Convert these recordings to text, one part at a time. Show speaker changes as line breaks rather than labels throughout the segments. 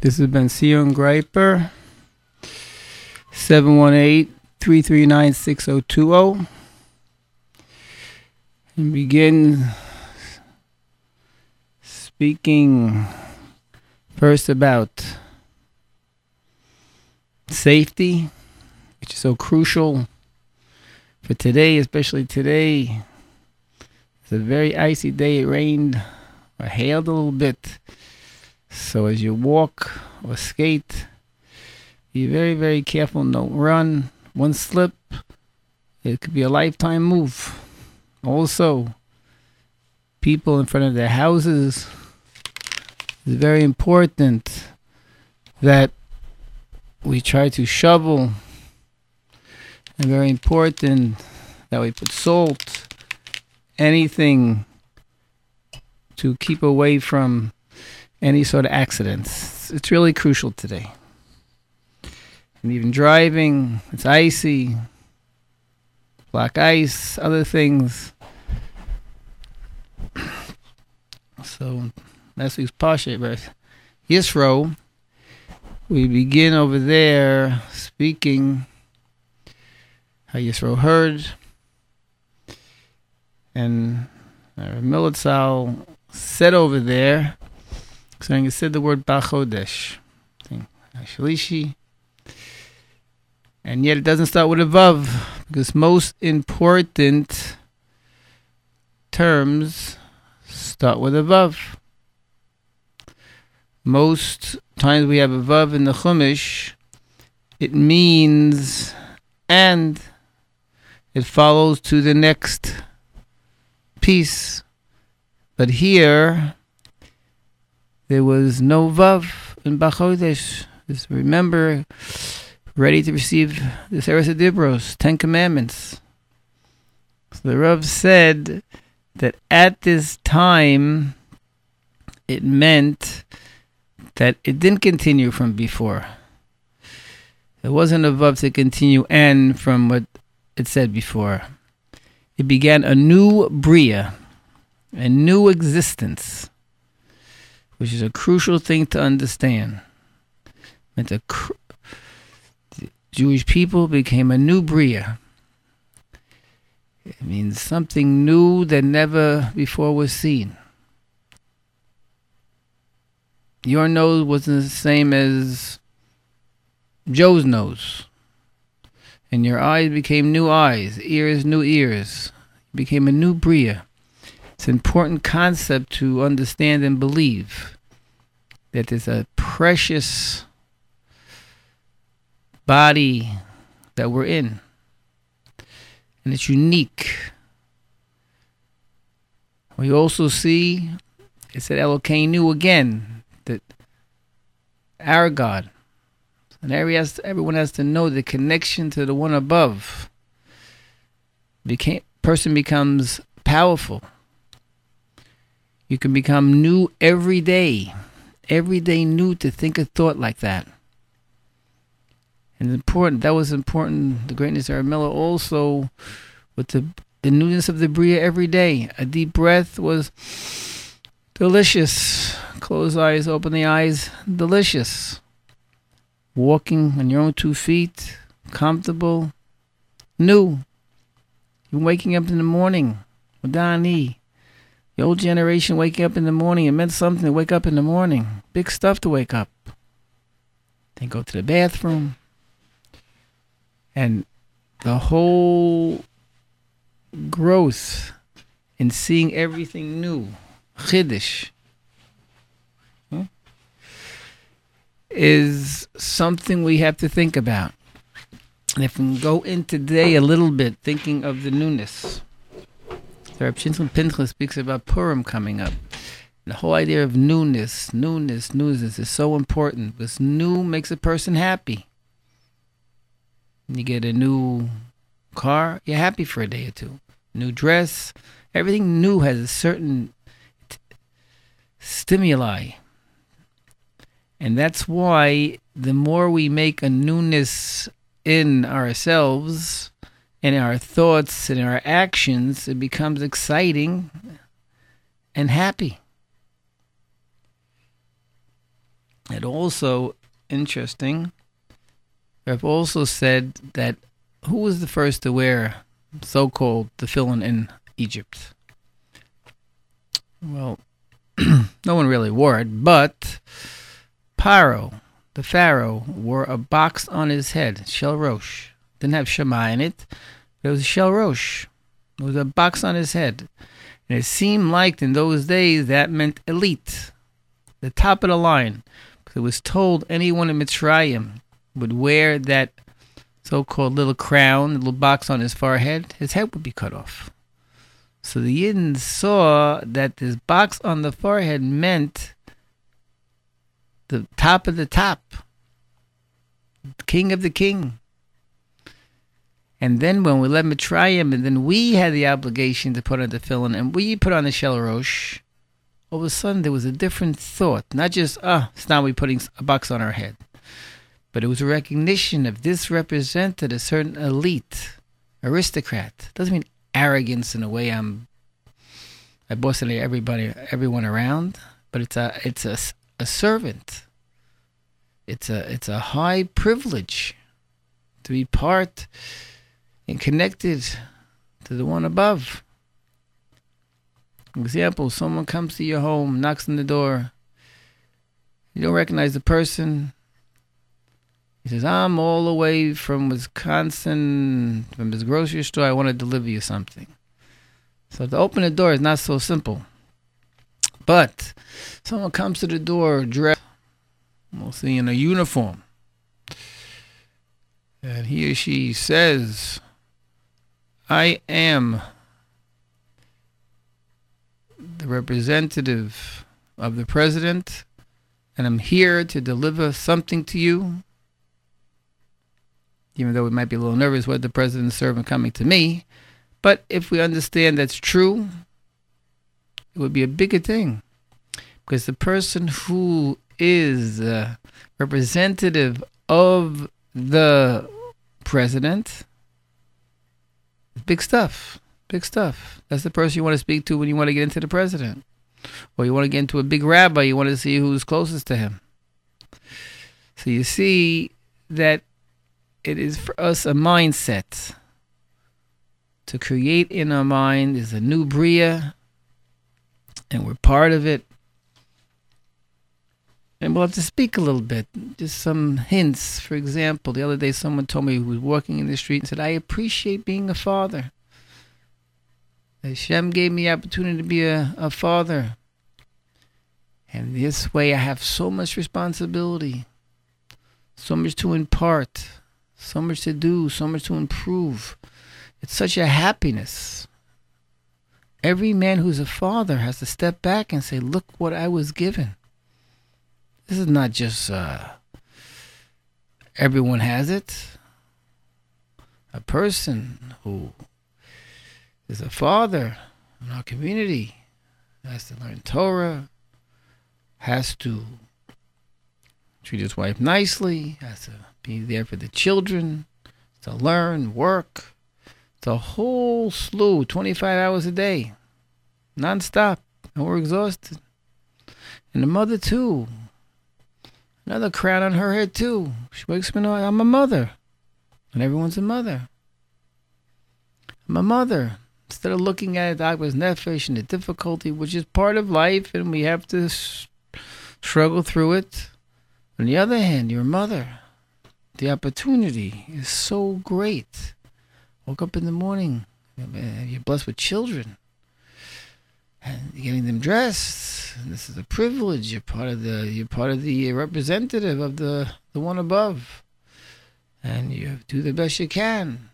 This has Bentzion Greiper, 718 339 6020. And begin speaking first about safety, which is so crucial for today, especially today. It's a very icy day. It rained or hailed a little bit. So as you walk or skate, be very, very careful. Don't run. One slip, it could be a lifetime move. Also, people in front of their houses, it's very important that we try to shovel. And very important that we put salt, anything to keep away from any sort of accidents. It's really crucial today. And even driving, it's icy, black ice, other things. So last week's Pasha, but Yisro, we begin over there speaking how Yisro heard, and Militzal said over there so he said the word Bachodesh. Shalishi. And yet it doesn't start with a Vav, because most important terms start with a Vav. Most times we have a Vav in the Chumash, it means and it follows to the next piece. But here, there was no Vav in Bachodesh. Just remember, ready to receive the Seres Adibros, Ten Commandments. So the Rav said that at this time, it meant that it didn't continue from before. It wasn't a Vav to continue and from what it said before. It began a new Bria, a new existence which is a crucial thing to understand. That the, cr- the Jewish people became a new Bria. It means something new that never before was seen. Your nose wasn't the same as Joe's nose. And your eyes became new eyes, ears, new ears. You became a new Bria. It's an important concept to understand and believe that there's a precious body that we're in. And it's unique. We also see, it said Elokeinu knew again that our God, and every has, everyone has to know the connection to the one above. Became person becomes powerful. You can become new every day. Every day new to think a thought like that. And important, that was important, the greatness of Miller also with the, the newness of the Bria every day. A deep breath was delicious. Close eyes, open the eyes, delicious. Walking on your own two feet, comfortable, new. You're waking up in the morning, Dani. The old generation waking up in the morning, it meant something to wake up in the morning. Big stuff to wake up. Then go to the bathroom. And the whole growth in seeing everything new, chiddush, hmm, is something we have to think about. And if we go in today a little bit, thinking of the newness. The Reb Shimshon Pincus speaks about Purim coming up. The whole idea of newness, newness, newness is so important because new makes a person happy. You get a new car, you're happy for a day or two. New dress, everything new has a certain t- stimuli. And that's why the more we make a newness in ourselves, in our thoughts and our actions, it becomes exciting and happy. And also interesting, I've also said that who was the first to wear so-called tefillin in Egypt? Well, no one really wore it, but Paro, the Pharaoh, wore a box on his head, shel rosh. Didn't have Shema in it, There was a shel rosh. It was a box on his head. And it seemed like in those days that meant elite, the top of the line. Because it was told anyone in Mitzrayim would wear that so called little crown, little box on his forehead, his head would be cut off. So the Yidden saw that this box on the forehead meant the top of the top, king of the king. And then when we left Mitzrayim, and then we had the obligation to put on the tefillin, and we put on the shel rosh, all of a sudden there was a different thought. Not just, ah, oh, it's now we're putting a box on our head. But it was a recognition of this represented a certain elite, aristocrat. Doesn't mean arrogance in a way I'm I boss everybody everyone around, but it's a it's a, a servant. It's a it's a high privilege to be part and connected to the one above. Example, someone comes to your home, knocks on the door. You don't recognize the person. He says, I'm all the way from Wisconsin, from this grocery store. I want to deliver you something. So to open the door is not so simple. But someone comes to the door dressed, mostly in a uniform, and he or she says, I am the representative of the president, and I'm here to deliver something to you. Even though we might be a little nervous what the president's servant coming to me, but if we understand that's true, it would be a bigger thing. Because the person who is a representative of the president, big stuff. Big stuff. That's the person you want to speak to when you want to get into the president. Or you want to get into a big rabbi, you want to see who's closest to him. So you see that it is for us a mindset to create in our mind is a new Bria, and we're part of it. And we'll have to speak a little bit, just some hints. For example, the other day someone told me who was walking in the street and said, I appreciate being a father. Hashem gave me the opportunity to be a, a father. And this way I have so much responsibility, so much to impart, so much to do, so much to improve. It's such a happiness. Every man who's a father has to step back and say, Look what I was given. This is not just uh, everyone has it. A person who is a father in our community has to learn Torah, has to treat his wife nicely, has to be there for the children, to learn, work, it's a whole slew, 25 hours a day, nonstop, and we're exhausted. And the mother, too. Another crown on her head, too. She wakes me up oh, I'm a mother. And everyone's a mother. I'm a mother. Instead of looking at it, I was nefesh and the difficulty, which is part of life, and we have to struggle through it. On the other hand, your mother, the opportunity is so great Woke up in the morning. Uh, you're blessed with children. And getting them dressed. And this is a privilege. You're part of the you're part of the uh, representative of the, the one above. And you do the best you can.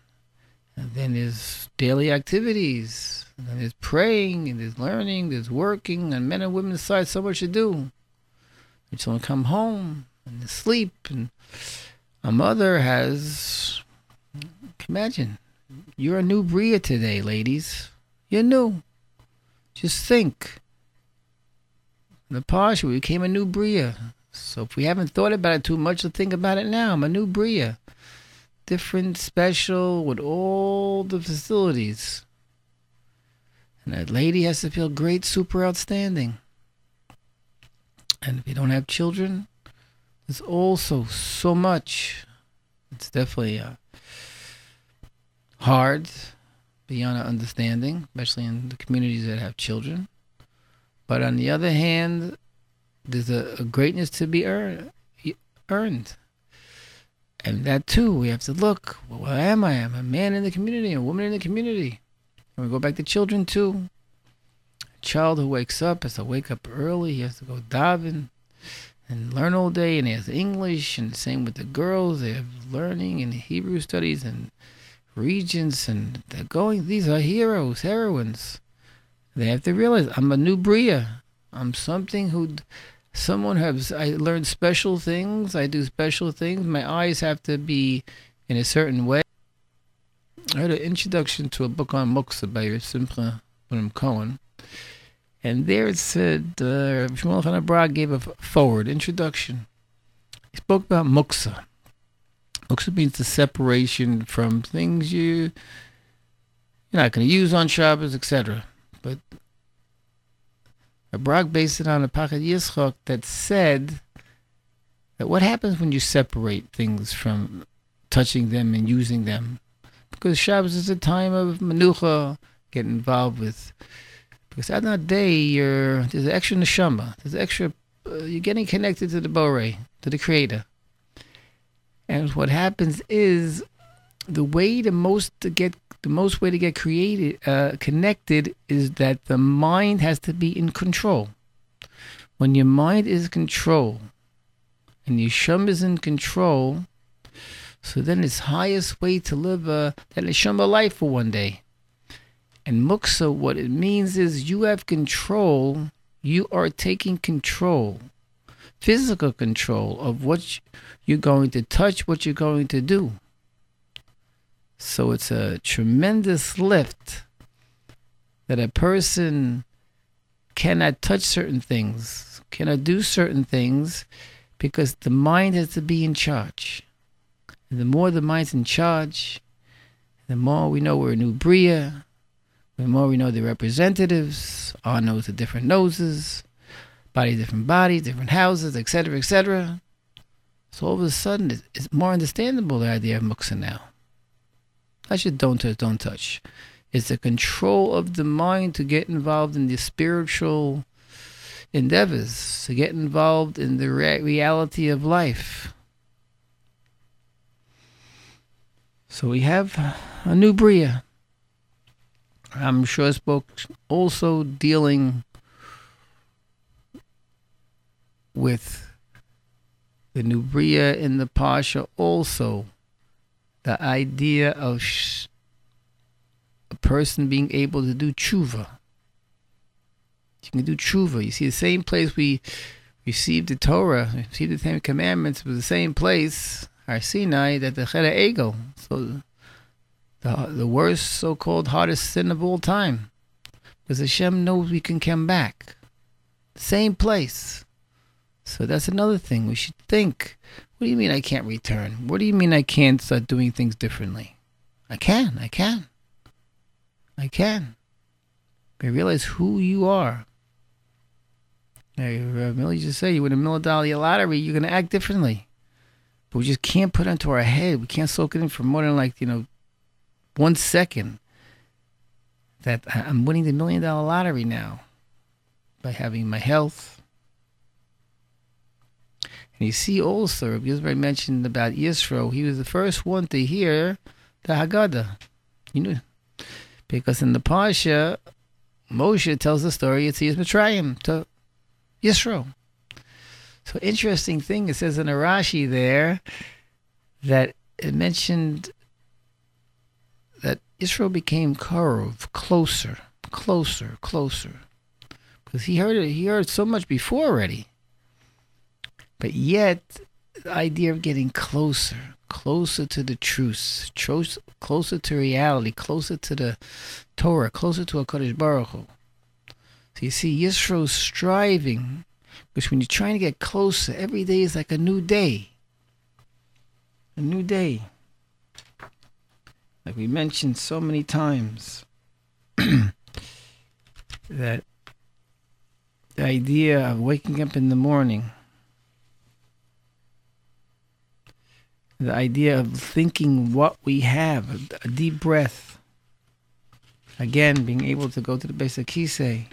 And then there's daily activities. And then there's praying and there's learning, there's working, and men and women decide so much to do. You just want to come home and sleep and a mother has imagine you're a new Bria today, ladies. You're new. Just think. The Parsha, we became a new Bria. So if we haven't thought about it too much, let's think about it now. I'm a new Bria. Different, special, with all the facilities. And that lady has to feel great, super outstanding. And if you don't have children, There's also so much. It's definitely uh, hard, beyond our understanding, especially in the communities that have children. But on the other hand, there's a, a greatness to be earn, earned. And that too, we have to look. Well, am I? I'm a man in the community, a woman in the community. And we go back to children too. A child who wakes up has to wake up early. He has to go daven and learn all day, and he has English. And the same with the girls; they have learning and Hebrew studies and regents, and they're going. These are heroes, heroines. They have to realize I'm a new bria. I'm something who someone has I learned special things. I do special things. My eyes have to be in a certain way. I had an introduction to a book on Muksa by Simcha Bunim Cohen. And there it said, uh, Shmuel gave a forward introduction. He spoke about Muksa. Muksa means the separation from things you, you're not going to use on Shabbos, etc. But a Brag based it on a Pachad Yitzchok that said that what happens when you separate things from touching them and using them? Because Shabbos is a time of menucha, get involved with. Because at that day, you're there's extra neshama, there's extra. Uh, you're getting connected to the Bore, to the Creator. And what happens is the way to most to get the most way to get created uh, connected is that the mind has to be in control. When your mind is in control and your shum is in control, so then it's highest way to live uh, that neshama life for one day. And muksa, what it means is you have control. You are taking control, physical control of what you're going to touch, what you're going to do. So it's a tremendous lift that a person cannot touch certain things, cannot do certain things, because the mind has to be in charge. And the more the mind's in charge, the more we know we're a new Bria, the more we know the representatives, our nose are different noses, body different bodies, different houses, etc., etc. So all of a sudden, it's more understandable the idea of muksa now. I should don't touch, don't touch. It's the control of the mind to get involved in the spiritual endeavors, to get involved in the re- reality of life. So we have a new Bria. I'm sure spoke also dealing with the Nubria Bria in the Pasha also the idea of sh- a person being able to do tshuva. You can do tshuva. You see, the same place we received the Torah, received the Ten Commandments, was the same place, our Sinai, that the Chera Ego. So the the worst, so-called hardest sin of all time, because Hashem knows we can come back. Same place. So that's another thing we should think. What do you mean I can't return? What do you mean I can't start doing things differently? I can, I can. I can. I realize who you are. Now, uh, Millie just said you win a million dollar lottery, you're going to act differently. But we just can't put it into our head. We can't soak it in for more than like, you know, one second that I'm winning the million dollar lottery now by having my health, and you see also, because I mentioned about Yisro, he was the first one to hear the Haggadah. You know, because in the Pasha, Moshe tells the story, it's Yetzias Mitzrayim to Yisro. So interesting thing, it says in Arashi there that it mentioned that Israel became Karov, closer, closer, closer. Because he heard it, he heard so much before already. But yet, the idea of getting closer, closer to the truth, closer to reality, closer to the Torah, closer to HaKadosh Baruch Hu. So you see, Yisro's striving, because when you're trying to get closer, every day is like a new day. A new day. Like we mentioned so many times, that the idea of waking up in the morning The idea of thinking what we have, a deep breath. Again, being able to go to the base of Kisei.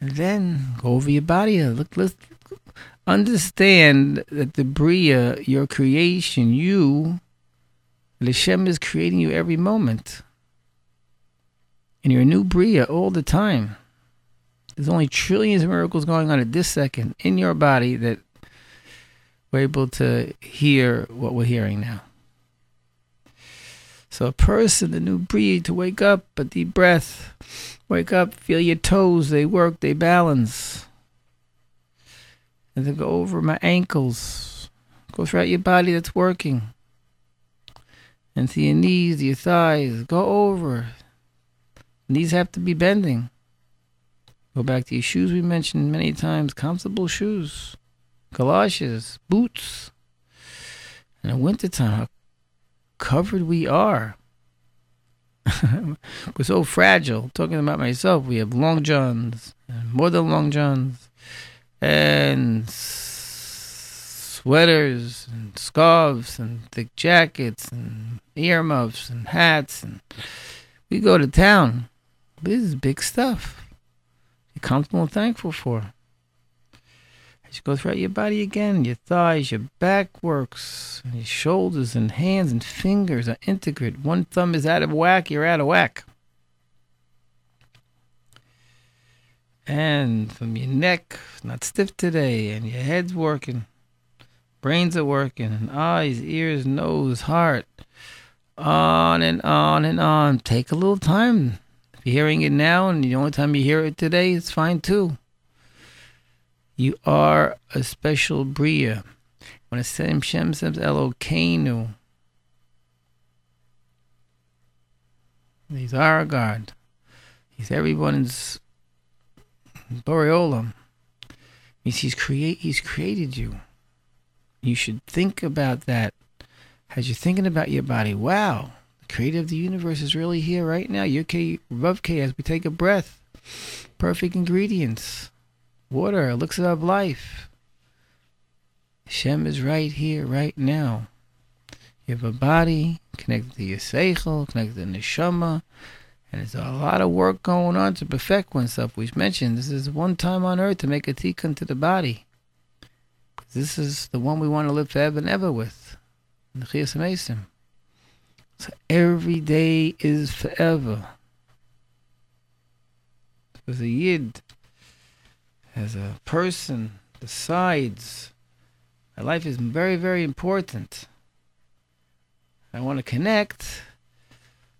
And then go over your body. Look, let's understand that the Bria, your creation, you, Hashem is creating you every moment. And you're a new Bria all the time. There's only trillions of miracles going on at this second in your body that we're able to hear what we're hearing now. So a person, the new breed, to wake up, a deep breath, wake up, feel your toes, they work, they balance. And then go over my ankles, go throughout your body that's working. And to your knees, your thighs, go over. Knees have to be bending. Go back to your shoes we mentioned many times, comfortable shoes, galoshes, boots. In the wintertime, how covered we are. We're so fragile. Talking about myself, we have long johns, and more than long johns, and sweaters, and scarves, and thick jackets, and earmuffs, and hats, and we go to town. This is big stuff you're comfortable and thankful for. You go throughout your body again, your thighs, your back works, your shoulders and hands and fingers are integrated. One thumb is out of whack, you're out of whack. And from your neck, not stiff today, and your head's working, brains are working, and eyes, ears, nose, heart, on and on and on. Take a little time If you're hearing it now, and the only time you hear it today, it's fine too. You are a special bria. When Hashem Shem says Elokeinu, he's our God. He's everyone's Boreolam. Means he's create he's created you. You should think about that as you're thinking about your body. Wow, the creator of the universe is really here right now. Yuk Rav K as we take a breath. Perfect ingredients. Water, looks of life. Hashem is right here, right now. You have a body connected to your seichel, connected to the neshama, and there's a lot of work going on to perfect oneself. We've mentioned this is one time on earth to make a tikkun to the body. This is the one we want to live forever and ever with. The Chiyas so every day is forever. As a yid, as a person, decides my life is very, very important. I want to connect.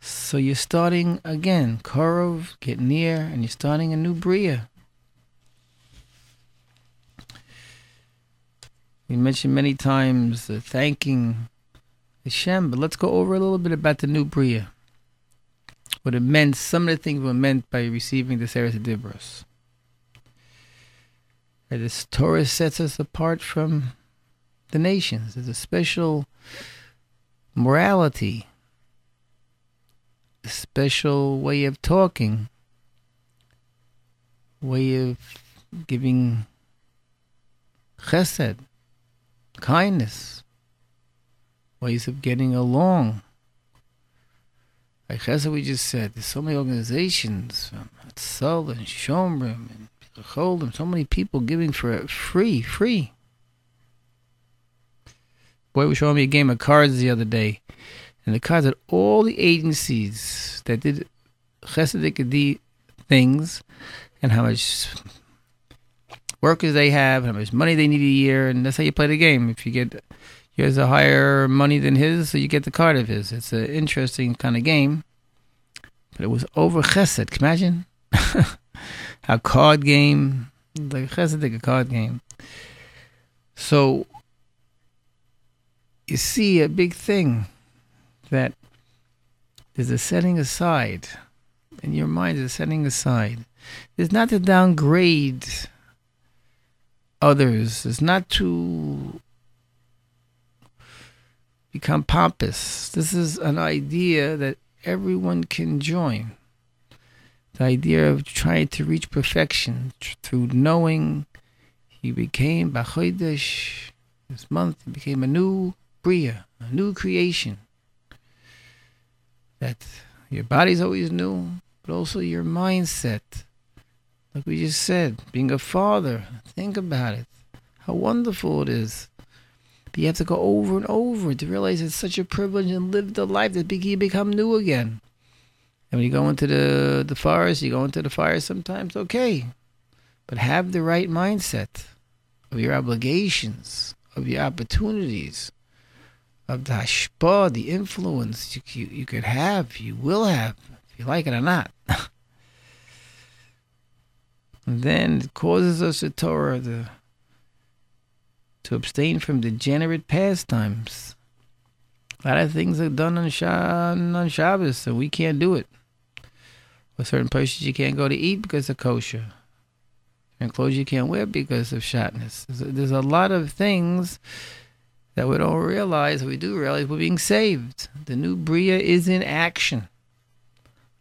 So you're starting again. Korov, get near, and you're starting a new Bria. We mentioned many times the thanking Hashem. But let's go over a little bit about the new Bria. What it meant, some of the things were meant by receiving the Seres Dibros. And this Torah sets us apart from the nations. There's a special morality, a special way of talking, way of giving chesed, kindness, ways of getting along. Like what we just said. There's so many organizations from Hatzalah and Shomrim and Cholim, so many people giving for it free, free. Boy was showing me a game of cards the other day, and the cards had all the agencies that did chesed things, and how much workers they have, how much money they need a year, and that's how you play the game. If you get has a higher money than his, so you get the card of his. It's an interesting kind of game. But it was over chesed. Can you imagine? How card game, like chesed, a card game. So you see a big thing that there's a setting aside, in your mind is a setting aside. It's not to downgrade others. It's not to become pompous. This is an idea that everyone can join. The idea of trying to reach perfection through knowing he became Bachodesh This month it became a new bria, a new creation. That your body's always new, but also your mindset. Like we just said, being a father, think about it. How wonderful it is. But you have to go over and over to realize it's such a privilege and live the life that you become new again. And when you go into the, the forest, you go into the fire sometimes, okay. But have the right mindset of your obligations, of your opportunities, of the hashpah, the influence you, you, you could have, you will have, if you like it or not. and then it causes us the Torah to, to abstain from degenerate pastimes. A lot of things are done on, on Shabbos, so we can't do it. With certain places you can't go to eat because of kosher. And clothes you can't wear because of shatnez. There's a, there's a lot of things that we don't realize. We do realize we're being saved. The new Bria is in action.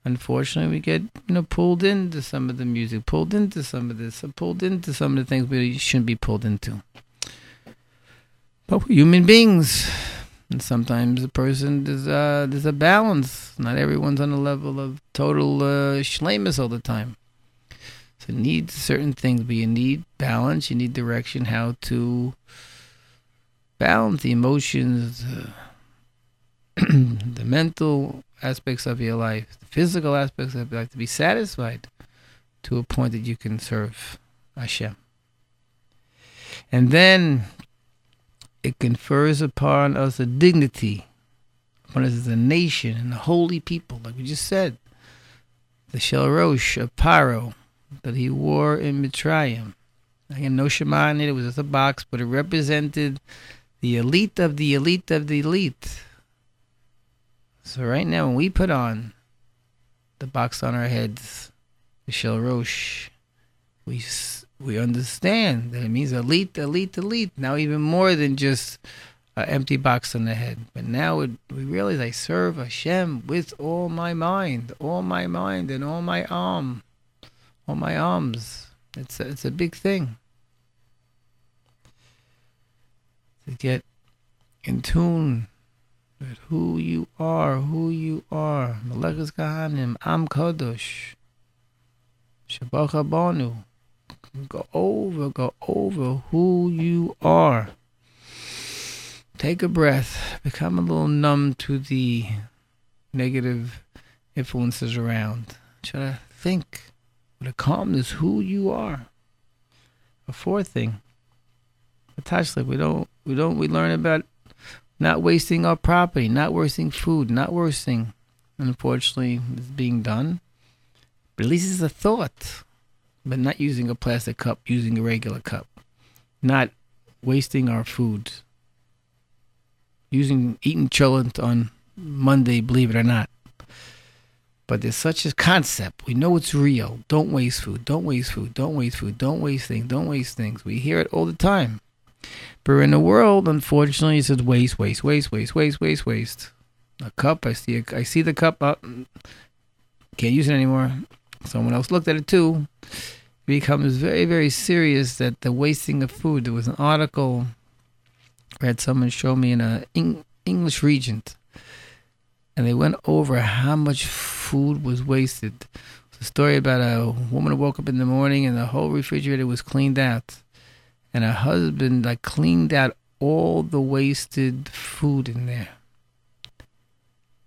Unfortunately, we get you know pulled into some of the music, pulled into some of this, pulled into some of the things we shouldn't be pulled into. But we're human beings. And sometimes a person there's a there's a balance. Not everyone's on a level of total uh, shlemus all the time. So you need certain things, but you need balance. You need direction. How to balance the emotions, uh, the mental aspects of your life, the physical aspects of your life, to be satisfied to a point that you can serve Hashem. And then it confers upon us a dignity, upon us as a nation and a holy people, like we just said. The shel rosh of Paro that he wore in Mitzrayim. Again, no Shema in it, it was just a box, but it represented the elite of the elite of the elite. So right now, when we put on the box on our heads, the shel rosh, we we understand that it means elite, elite, elite. Now even more than just an empty box on the head. But now it, we realize I serve Hashem with all my mind, all my mind, and all my arm, all my arms. It's a, it's a big thing to get in tune with who you are, who you are. Mamleches Kohanim, Am Kadosh, Shabbat Banu. Go over, go over who you are. Take a breath. Become a little numb to the negative influences around. Try to think with a calmness who you are. A fourth thing, attached like we don't we don't we learn about not wasting our property, not wasting food, not wasting. Unfortunately, is being done. But at least it's a thought but not using a plastic cup, using a regular cup, not wasting our food, using eating cholent on Monday, believe it or not. But there's such a concept. We know it's real. Don't waste food. Don't waste food. Don't waste food. Don't waste things. Don't waste things. We hear it all the time. But in the world, unfortunately, it says waste, waste, waste, waste, waste, waste, waste. A cup. I see. A, I see the cup up. Can't use it anymore. Someone else looked at it too It becomes very, very serious that the wasting of food. There was an article I had someone show me in a English Regent, and they went over how much food was wasted. It's a story about a woman who woke up in the morning and the whole refrigerator was cleaned out, and her husband like cleaned out all the wasted food in there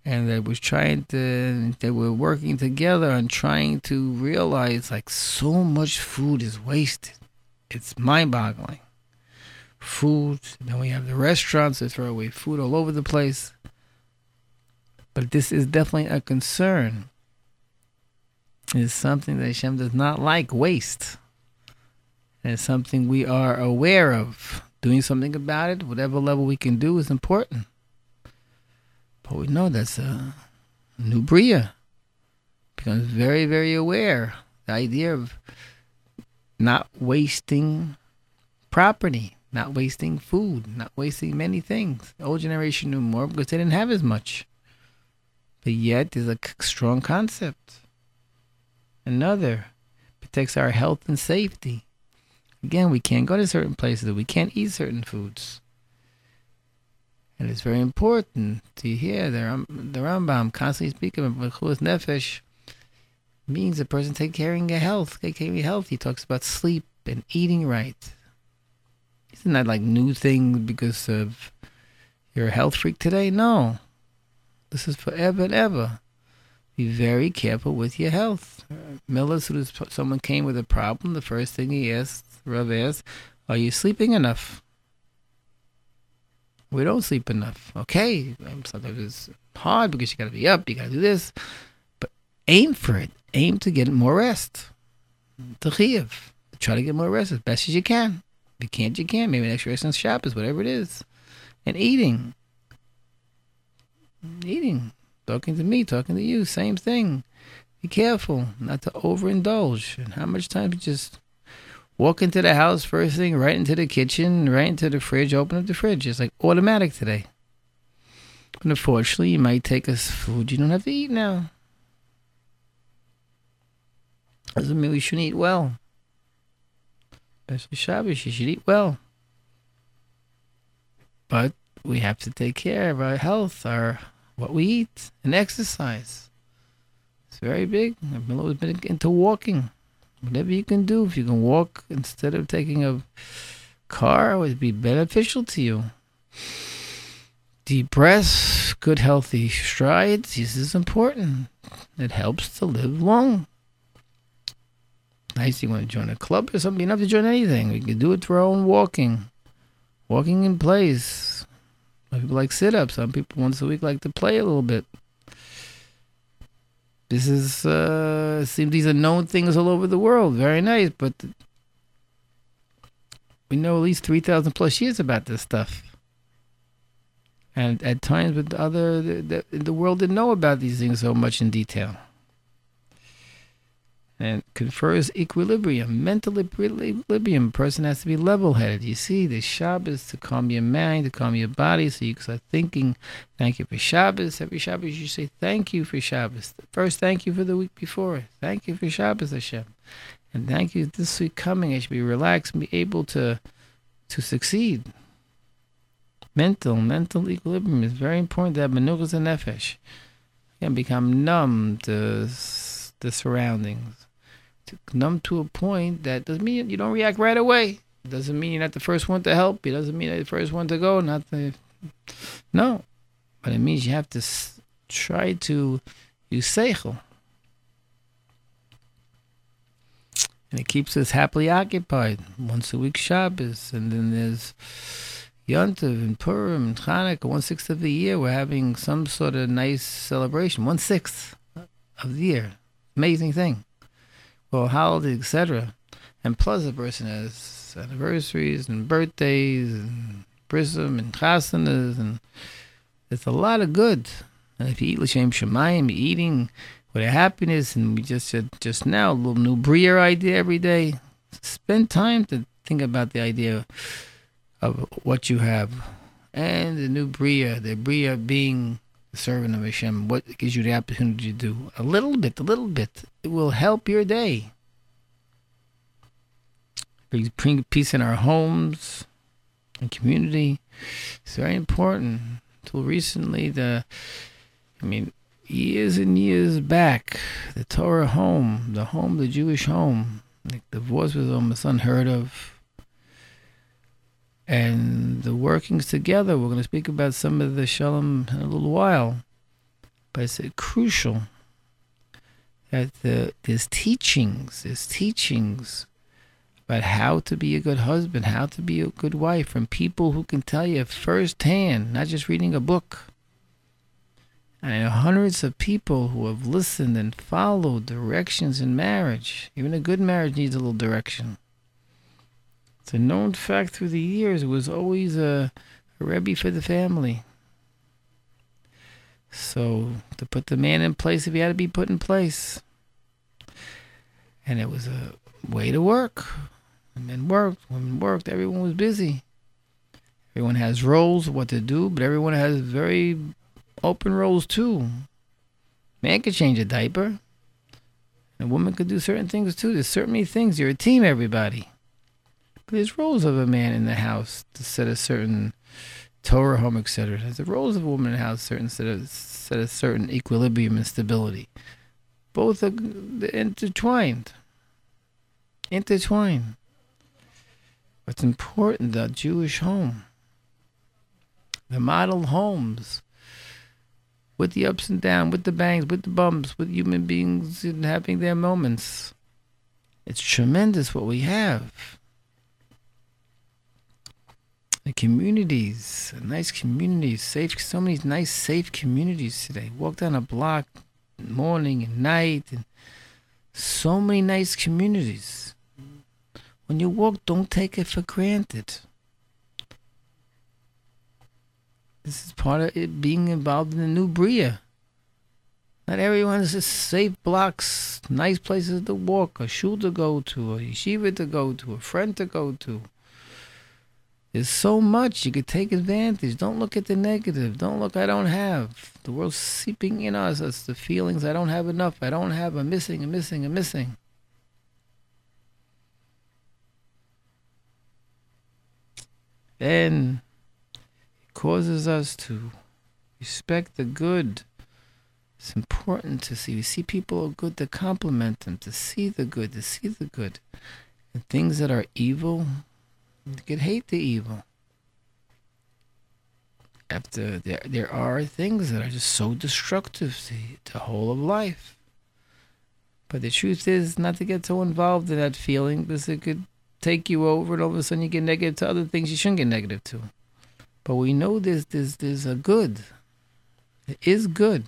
and they was trying to they were working together and trying to realize like so much food is wasted. It's mind-boggling. Food then we have the restaurants that throw away food all over the place. But this is definitely a concern. It's something that Hashem does not like waste. And it's something we are aware of. Doing something about it whatever level we can do is important but we know that's a new Bria. Becomes very, very aware. The idea of not wasting property, not wasting food, not wasting many things. The old generation knew more because they didn't have as much. But yet, there's a strong concept. Another protects our health and safety. Again, we can't go to certain places. We can't eat certain foods. And it's very important to hear the, Ram- the Rambam constantly speaking of Mechus Nefesh means a person take care of your health, take care of your health. He talks about sleep and eating right. Isn't that like new thing because of you're a health freak today? No. This is forever and ever. Be very careful with your health. Miller, someone came with a problem, the first thing he asked, Rav asked, Are you sleeping enough? We don't sleep enough. Okay. Um, sometimes it's hard because you got to be up, you got to do this. But aim for it. Aim to get more rest. To chiv. Try to get more rest as best as you can. If you can't, you can't. Maybe an extra rest on Shabbos, whatever it is. And eating. Eating. Talking to me, talking to you, same thing. Be careful not to overindulge. And how much time you just walk into the house first thing, right into the kitchen, right into the fridge, open up the fridge. It's like automatic today. But unfortunately, you might take us food you don't have to eat now. Doesn't mean we shouldn't eat well. Especially Shabbos, you should eat well. But we have to take care of our health, our what we eat, and exercise. It's very big. I've always been into walking. Whatever you can do, if you can walk instead of taking a car, it would be beneficial to you. Deep breaths, good healthy strides. This is important. It helps to live long. Nice. You want to join a club or something? You don't have to join anything. We can do it through our own walking. Walking in place. Some people like sit ups. Some people once a week like to play a little bit. This is uh seems these are known things all over the world. Very nice, but we know at least three thousand plus years about this stuff. And at times, with other the, the world didn't know about these things so much in detail and confers equilibrium, mental equilibrium. Person has to be level headed. You see, the Shabbos to calm your mind, to calm your body, so you can start thinking, thank you for Shabbos. Every Shabbos you say, thank you for Shabbos. First, thank you for the week before. Thank you for Shabbos, Hashem. And thank you this week coming. I should be relaxed and be able to to succeed. Mental, mental equilibrium is very important to have menuchas and nefesh. You can become numb to the surroundings numb to a point that doesn't mean you don't react right away. It doesn't mean you're not the first one to help. It doesn't mean you're the first one to go. Not the no, but it means you have to try to use seichel, and it keeps us happily occupied. Once a week Shabbos, and then there's Yontiv and Purim and Hanukkah. One sixth of the year, we're having some sort of nice celebration. One sixth of the year, amazing thing well, holidays, etc. And plus, a person has anniversaries and birthdays and brism and chasanas, and it's a lot of good. And if you eat l'shem shemayim, you're eating with a happiness. And we just said just now a little new brier idea every day. Spend time to think about the idea of what you have and the new bria, the bria being the servant of Hashem, what gives you the opportunity to do? A little bit, a little bit. It will help your day. Bring peace in our homes and community. It's very important. Until recently, the, I mean, years and years back, the Torah home, the home, the Jewish home, like divorce was almost unheard of and the workings together. We're going to speak about some of the shalom in a little while, but it's uh, crucial that the, there's teachings, there's teachings about how to be a good husband, how to be a good wife from people who can tell you firsthand, not just reading a book. And hundreds of people who have listened and followed directions in marriage. Even a good marriage needs a little direction. It's a known fact through the years. It was always a, a Rebbe for the family. So to put the man in place if he had to be put in place. And it was a way to work. Men worked, women worked, everyone was busy. Everyone has roles, what to do, but everyone has very open roles too. Man could change a diaper. A woman could do certain things too. There's certainly things. You're a team, everybody there's roles of a man in the house to set a certain Torah home, etc. Has the roles of a woman in a house certain set of, set a certain equilibrium and stability. Both are intertwined. Intertwined. What's important, the Jewish home, the model homes, with the ups and downs, with the bangs, with the bumps, with human beings having their moments. It's tremendous what we have the communities, nice communities, safe, so many nice, safe communities today. Walk down a block, morning and night, and so many nice communities. When you walk, don't take it for granted. This is part of it being involved in the new Bria. Not everyone is safe blocks, nice places to walk, a shul to go to, a yeshiva to go to, a friend to go to. There's so much you could take advantage. Don't look at the negative. Don't look, I don't have. The world's seeping in us. It's the feelings I don't have enough. I don't have. I'm missing. I'm missing. I'm missing. Then it causes us to respect the good. It's important to see. We see people are good to compliment them, to see the good, to see the good. And things that are evil, can hate the evil. After there, there are things that are just so destructive to the whole of life. But the truth is not to get so involved in that feeling because it could take you over and all of a sudden you get negative to other things you shouldn't get negative to. But we know there's there's there's a good. It is good.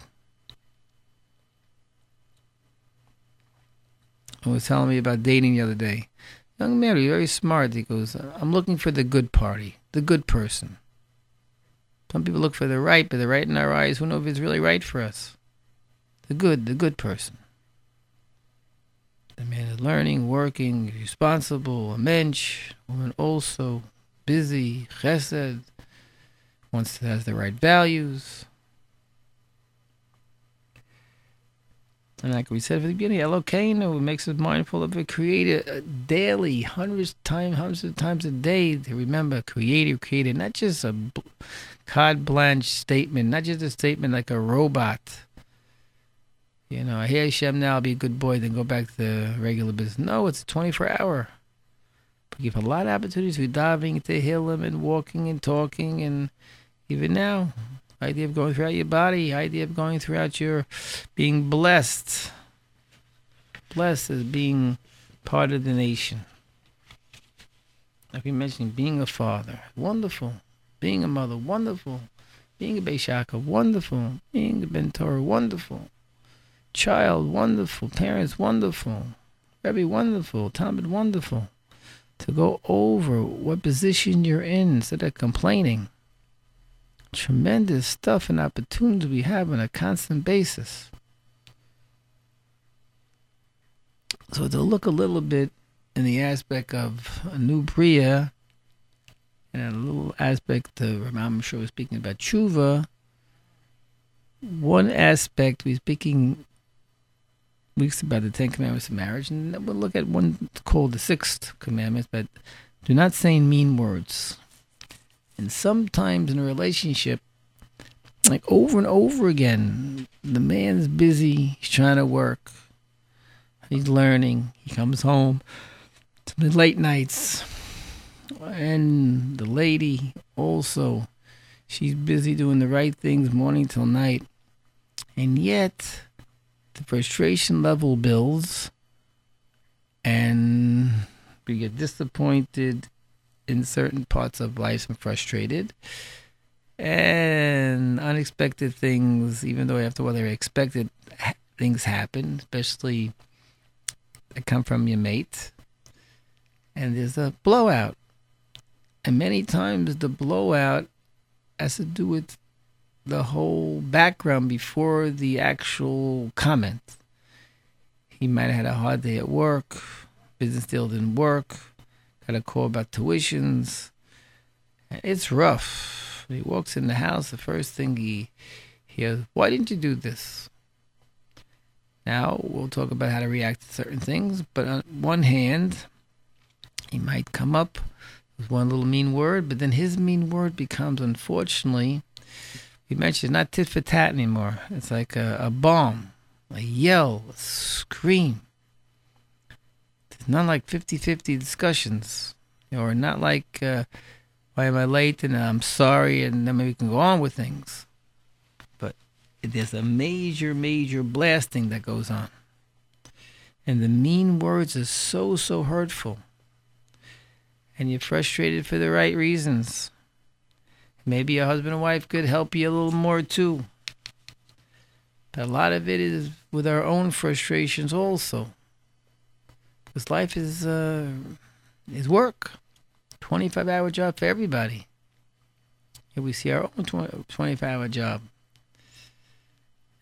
I was telling me about dating the other day. Young he's very smart. He goes, I'm looking for the good party, the good person. Some people look for the right, but the right in our eyes, who knows if it's really right for us? The good, the good person. The man is learning, working, responsible, a mensch, woman also, busy, chesed, wants to has the right values. And like we said at the beginning, Elokeinu makes us mindful of the creator uh, daily, hundreds of times, hundreds of times a day to remember creator, creator, not just a carte blanche statement, not just a statement like a robot. You know, I hear Hashem now, I'll be a good boy, then go back to the regular business. No, it's a 24 hour. We give a lot of opportunities. We're diving into Hillim and walking and talking, and even now, idea of going throughout your body, idea of going throughout your being blessed. Blessed as being part of the nation. Like we mentioned, being a father, wonderful. Being a mother, wonderful. Being a Beishaka, wonderful. Being a ben Torah, wonderful. Child, wonderful. Parents, wonderful. Very wonderful. Talmud, wonderful. To go over what position you're in instead of complaining tremendous stuff and opportunities we have on a constant basis. So to look a little bit in the aspect of a new Bria and a little aspect of I'm was speaking about tshuva. One aspect we're speaking weeks about the Ten Commandments of marriage, and we'll look at one called the Sixth Commandment, but do not say mean words. And sometimes in a relationship, like over and over again, the man's busy, he's trying to work, he's learning, he comes home to the late nights. And the lady also, she's busy doing the right things morning till night. And yet, the frustration level builds, and we get disappointed in certain parts of life and frustrated. And unexpected things, even though after what they're expected, things happen, especially that come from your mate. And there's a blowout. And many times the blowout has to do with the whole background before the actual comment. He might have had a hard day at work, business deal didn't work, got a call about tuitions. It's rough. He walks in the house, the first thing he hears, Why didn't you do this? Now, we'll talk about how to react to certain things, but on one hand, he might come up with one little mean word, but then his mean word becomes, unfortunately, we mentioned not tit for tat anymore. It's like a, a bomb, a yell, a scream. Not like 50 50 discussions, or not like, uh, why am I late and I'm sorry, and then maybe we can go on with things. But there's a major, major blasting that goes on. And the mean words are so, so hurtful. And you're frustrated for the right reasons. Maybe a husband and wife could help you a little more too. But a lot of it is with our own frustrations also. Because life is uh, is work. 25 hour job for everybody. Here we see our own 25 hour job.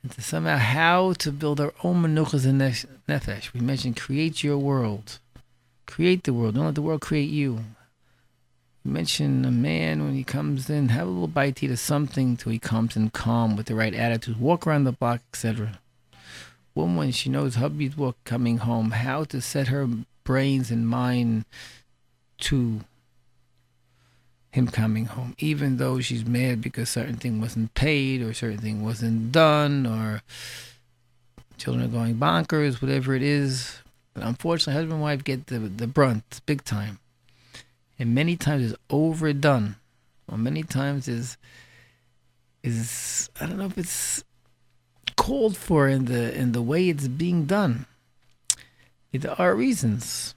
And to somehow how to build our own menuchas and nefesh. We mentioned create your world. Create the world. Don't let the world create you. We mentioned a man when he comes in, have a little bite to something till he comes in calm with the right attitude. Walk around the block, etc. Woman, she knows hubby's work coming home, how to set her brains and mind to him coming home, even though she's mad because certain thing wasn't paid or certain thing wasn't done or children are going bonkers, whatever it is. But unfortunately, husband and wife get the the brunt big time, and many times is overdone, or many times is is I don't know if it's called for in the in the way it's being done. There are reasons.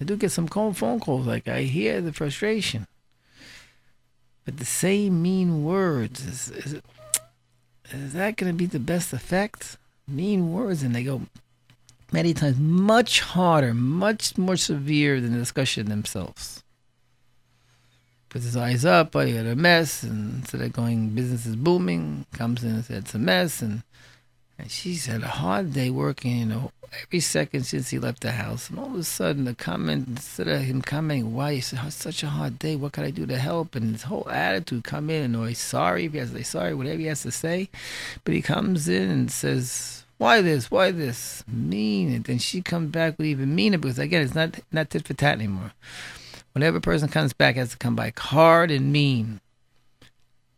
I do get some phone calls like I hear the frustration but the same mean words is, is, is that going to be the best effect? Mean words, and they go many times much harder, much more severe than the discussion themselves. Puts his eyes up, but he got a mess, and instead of going, business is booming, comes in and says it's a mess, and and she's had a hard day working, you know, every second since he left the house. And all of a sudden, the comment, instead of him commenting, why you said, such a hard day, what can I do to help? And his whole attitude come in, and or he's sorry, if he has to say sorry, whatever he has to say. But he comes in and says, why this, why this? Mean. And then she comes back with even meaner, because again, it's not, not tit for tat anymore. Whenever a person comes back, has to come back hard and mean.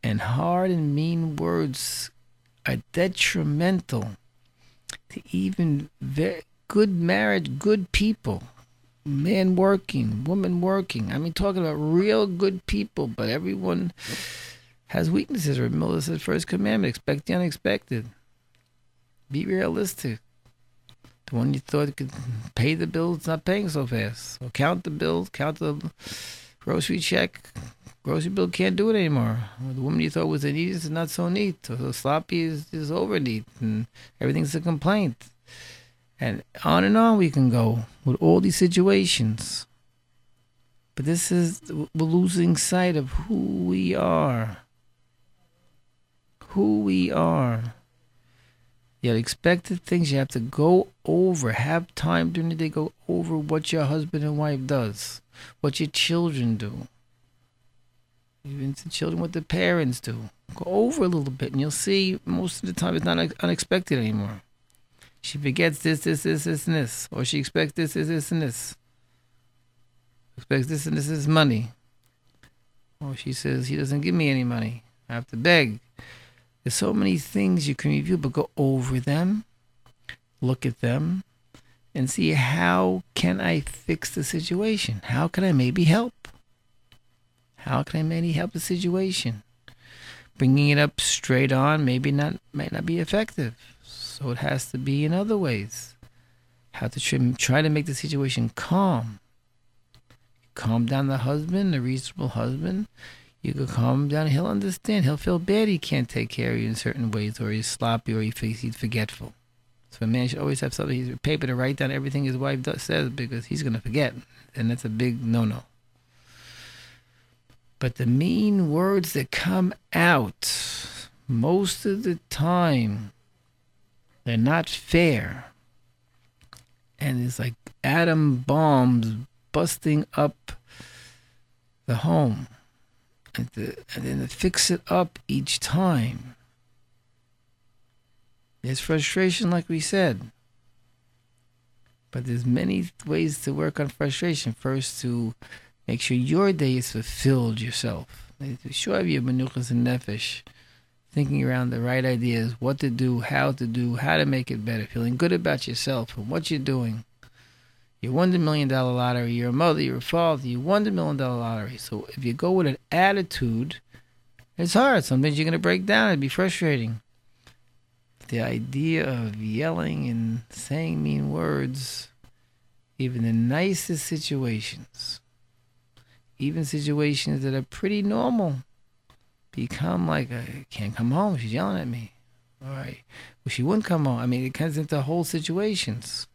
And hard and mean words are detrimental to even very good marriage, good people, man working, woman working. I mean, talking about real good people, but everyone has weaknesses. Remember, says first commandment: expect the unexpected. Be realistic. The one you thought could pay the bills, not paying so fast. Or count the bills, count the grocery check, grocery bill can't do it anymore. The woman you thought was the neatest is not so neat. So sloppy is, is over neat, and everything's a complaint. And on and on we can go with all these situations. But this is, we're losing sight of who we are. Who we are. You Yet expected things you have to go over, have time during the day, go over what your husband and wife does, what your children do even to children what the parents do. Go over a little bit, and you'll see most of the time it's not unexpected anymore. She forgets this, this, this, this, and this, or she expects this, this, this, and this. Expects this and this is money. Or she says he doesn't give me any money. I have to beg. There's so many things you can review, but go over them, look at them, and see how can I fix the situation? How can I maybe help? How can I maybe help the situation? Bringing it up straight on maybe not might not be effective. So it has to be in other ways. How to try to make the situation calm. Calm down the husband, the reasonable husband. You could calm him down. He'll understand. He'll feel bad he can't take care of you in certain ways, or he's sloppy, or he thinks he's forgetful. So a man should always have something, he's paper to write down everything his wife does, says because he's going to forget. And that's a big no no. But the mean words that come out most of the time, they're not fair. And it's like atom bombs busting up the home. And, and then to fix it up each time. There's frustration, like we said. But there's many ways to work on frustration. First, to Make sure your day is fulfilled yourself. Sure have your menuchas and nefesh, thinking around the right ideas, what to do, how to do, how to make it better, feeling good about yourself and what you're doing. You won the million dollar lottery. You're a mother. You're a father. You won the million dollar lottery. So if you go with an attitude, it's hard. Sometimes you're going to break down. It'd be frustrating. The idea of yelling and saying mean words, even the nicest situations, even situations that are pretty normal, become like, I can't come home. She's yelling at me. All right. Well, she wouldn't come home. I mean, it comes into whole situations.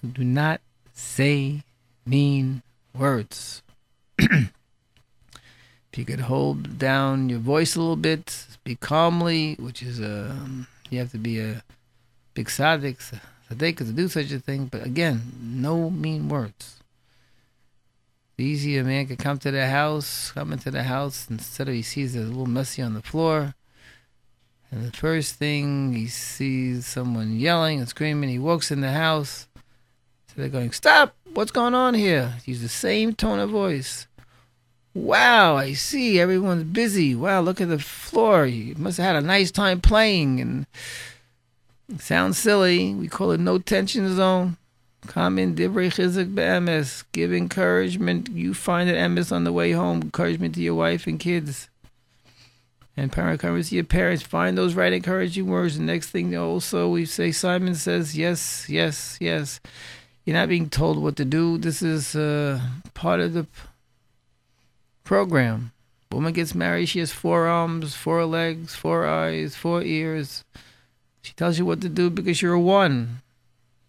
So do not say mean words. if you could hold down your voice a little bit, speak calmly, which is a um, you have to be a big tzaddik, tzaddik to do such a thing. But again, no mean words. Easy a man could come to the house, come into the house, instead of he sees it a little messy on the floor. And the first thing he sees someone yelling and screaming, he walks in the house So they're going, Stop! What's going on here? Use the same tone of voice. Wow, I see. Everyone's busy. Wow, look at the floor. You must have had a nice time playing. And sounds silly. We call it no tension zone. Come in, divrei chizuk be'emes. Give encouragement. You find an emes on the way home. Encouragement to your wife and kids. And parent to your parents. Find those right encouraging words. The next thing also we say, Simon says, yes, yes, yes. You're not being told what to do. This is uh, part of the program. Woman gets married, she has four arms, four legs, four eyes, four ears. She tells you what to do because you're one.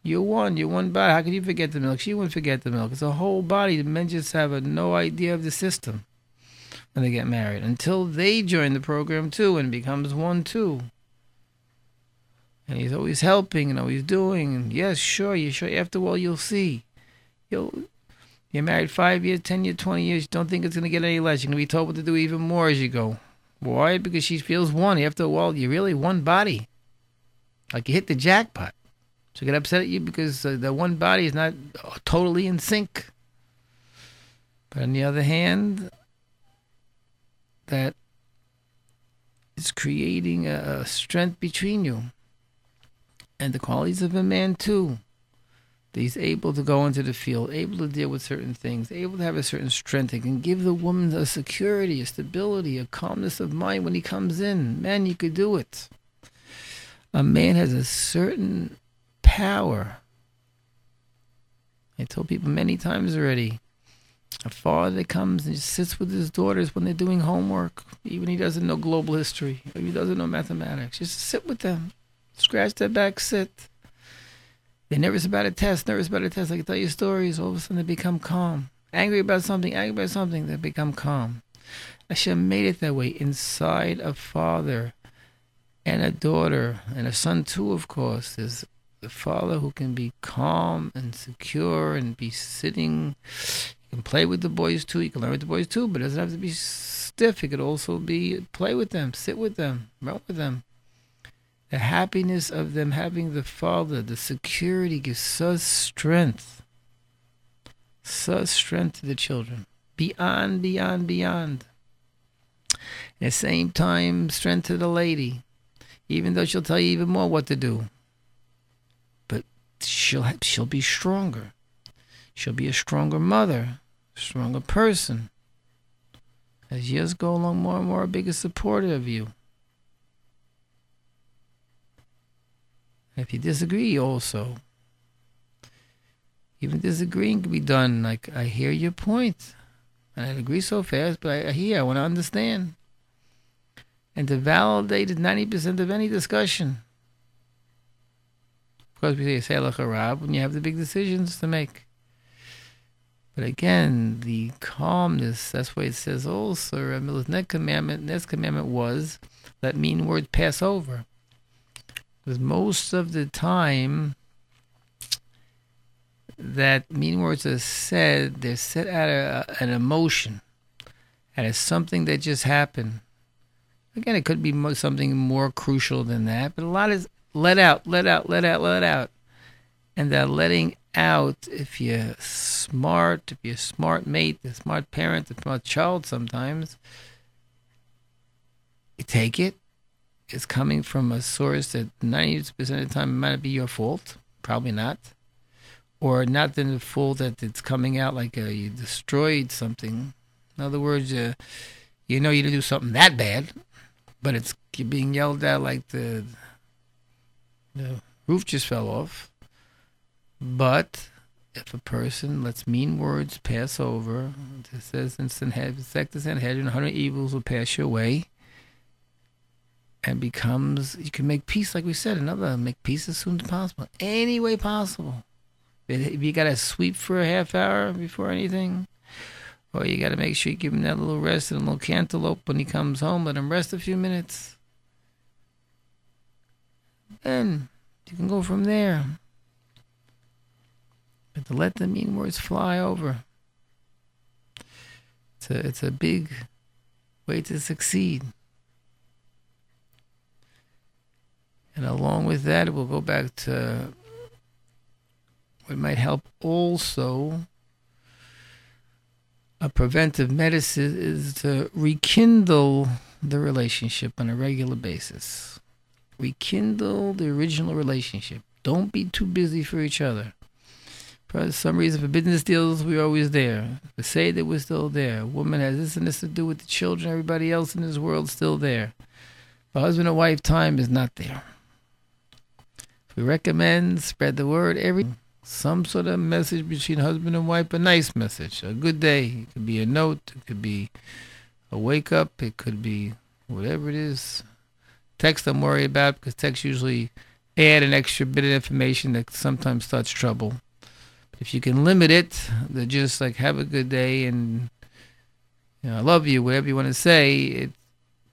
You're one. You're one body. How can you forget the milk? She wouldn't forget the milk. It's a whole body. The men just have a, no idea of the system when they get married until they join the program too and becomes one too and he's always helping and always doing. And yes, sure, you sure. After all, you'll see. You'll you're married five years, ten years, twenty years. Don't think it's gonna get any less. You're gonna be told what to do even more as you go. Why? Because she feels one. After a while, you're really one body. Like you hit the jackpot. So get upset at you because uh, the one body is not uh, totally in sync. But on the other hand, that is creating a, a strength between you and the qualities of a man too. That he's able to go into the field, able to deal with certain things, able to have a certain strength. He can give the woman a security, a stability, a calmness of mind when he comes in. Man, you could do it. A man has a certain power. I told people many times already. A father comes and just sits with his daughters when they're doing homework, even he doesn't know global history, or he doesn't know mathematics. Just sit with them, scratch their back, sit. They're nervous about a test, nervous about a test. I can tell you stories. All of a sudden, they become calm. Angry about something, angry about something, they become calm. Hashem made it that way inside a father and a daughter and a son too, of course. There's the father who can be calm and secure and be sitting. You can play with the boys too. He can learn with the boys too, but it doesn't have to be stiff. It could also be play with them, sit with them, run with them the happiness of them having the father, the security gives such strength, such strength to the children, beyond, beyond, beyond. At the same time, strength to the lady, even though she'll tell you even more what to do. She'll she'll be stronger. She'll be a stronger mother, stronger person. As years go along, more and more a bigger supporter of you. If you disagree, also, even disagreeing can be done. Like, I hear your point, and I agree so fast, but I, I hear, I want to understand. And to validate is 90% of any discussion. Of course, we say Selach Arab when you have the big decisions to make. But again, the calmness, that's why it says also, Ramila's next commandment, next commandment was, let mean words pass over. Because most of the time that mean words are said, they're said out of an emotion, out of something that just happened. Again, it could be something more crucial than that, but a lot is let out, let out, let out, let out. And that letting out if you're smart, if you're a smart mate, a smart parent, a smart child sometimes. You take it. It's coming from a source that 90% of the time might be your fault. Probably not. Or not in the fault that it's coming out like uh, you destroyed something. In other words, uh, you know you didn't do something that bad, but it's being yelled at like the the roof just fell off. But if a person lets mean words pass over, it says in Sanhedrin, 100 evils will pass your way and becomes, you can make peace, like we said, another, make peace as soon as possible, any way possible. If you got to sweep for a half hour before anything, or you got to make sure you give him that little rest and a little cantaloupe when he comes home, let him rest a few minutes. Then you can go from there. But to let the mean words fly over, it's a, it's a big way to succeed. And along with that, we'll go back to what might help also. A preventive medicine is to rekindle the relationship on a regular basis. Rekindle the original relationship. Don't be too busy for each other. For some reason, for business deals, we're always there. To say that we're still there. Woman has this and this to do with the children. Everybody else in this world still there. For husband and wife time is not there. We recommend spread the word every some sort of message between husband and wife, a nice message, a good day. It could be a note, it could be a wake up, it could be whatever it is. Text I'm worried about because text usually add an extra bit of information that sometimes starts trouble. But if you can limit it, to just like have a good day and you know, I love you, whatever you want to say, it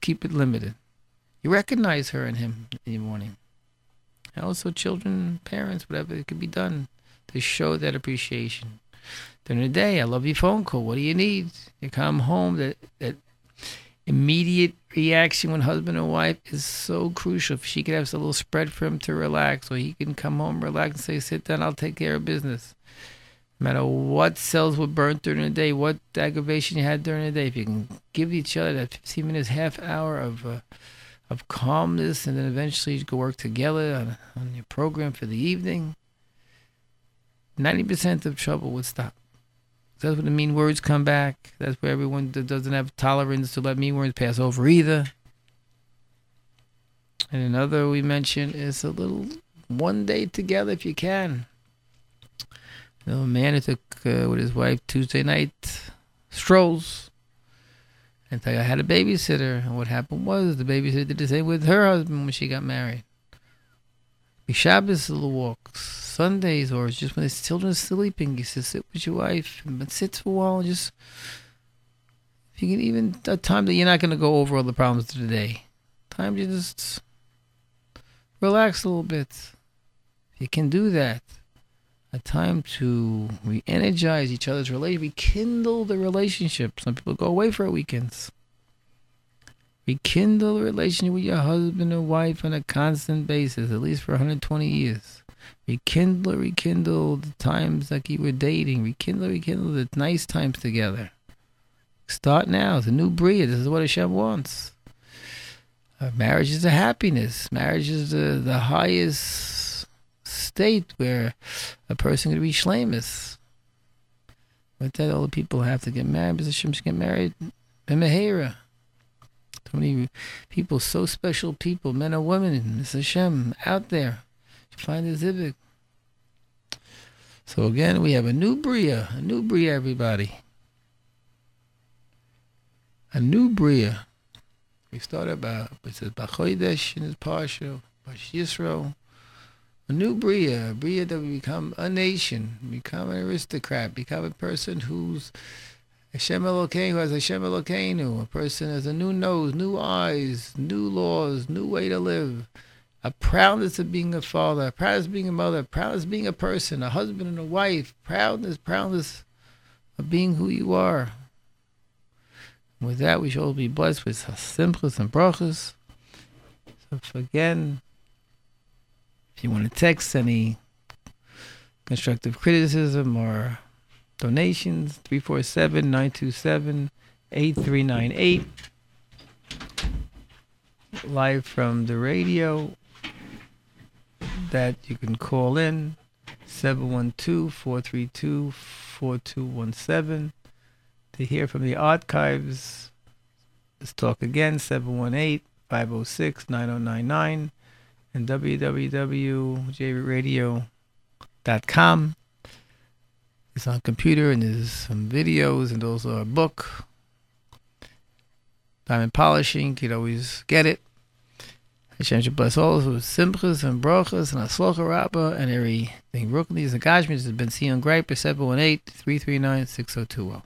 keep it limited. You recognize her and him in the morning. Also children, parents, whatever, it could be done to show that appreciation. During the day, I love your phone call. What do you need? You come home, that, that immediate reaction when husband and wife is so crucial. If she could have a little spread for him to relax, or he can come home, relax, and say, sit down, I'll take care of business. No matter what cells were burnt during the day, what aggravation you had during the day, if you can give each other that 15 minutes, half hour of uh, of calmness, and then eventually you go work together on, on your program for the evening, 90% of trouble would stop. That's when the mean words come back. That's where everyone doesn't have tolerance to let mean words pass over either. And another we mentioned is a little one day together if you can. You a man who took uh, with his wife Tuesday night strolls. And I had a babysitter. And what happened was the babysitter did the same with her husband when she got married. Shabbos little walks Sundays or just when his children are sleeping, he says, sit with your wife and sit for a while. Just if you can even a time that you're not going to go over all the problems of the day, time to just relax a little bit. If you can do that, a time to re-energize each other's relationship, rekindle the relationship. Some people go away for weekends. Rekindle a relationship with your husband or wife on a constant basis, at least for 120 years. Rekindle, rekindle the times like you were dating. Rekindle, rekindle the nice times together. Start now. It's a new breed. This is what Hashem wants. Uh, marriage is a happiness. Marriage is the, the highest state where a person can reach shlemus. With that, all the people have to get married. Because Hashem should get married. B'mehera. So many people, so special people, men and women, Mr. Hashem, out there to find the zivug. So again, we have a new Bria, a new Bria, everybody. A new Bria. We started by, it says Bachoidesh in his partial, Bash. A new Bria, a Bria that we become a nation, become an aristocrat, become a person who's Hashem Elokeinu, has Hashem Elokeinu, a person has a new nose, new eyes, new laws, new way to live a proudness of being a father, a proudness of being a mother, a proudness of being a person, a husband and a wife, proudness, proudness of being who you are. And with that, we shall be blessed with simchas and brachas. So again, if you want to text any constructive criticism or donations 347-927-8398 live from the radio that you can call in 712-432-4217 to hear from the archives let's talk again 718-506-9099 and www.jradio.com it's on computer and there's some videos and also a book diamond polishing you could always get it Hashem should bless all with simchas and brochas and hatzlocha rabba and everything. Brooklyn, these engagement has been seen on Greiper 718 339 6020.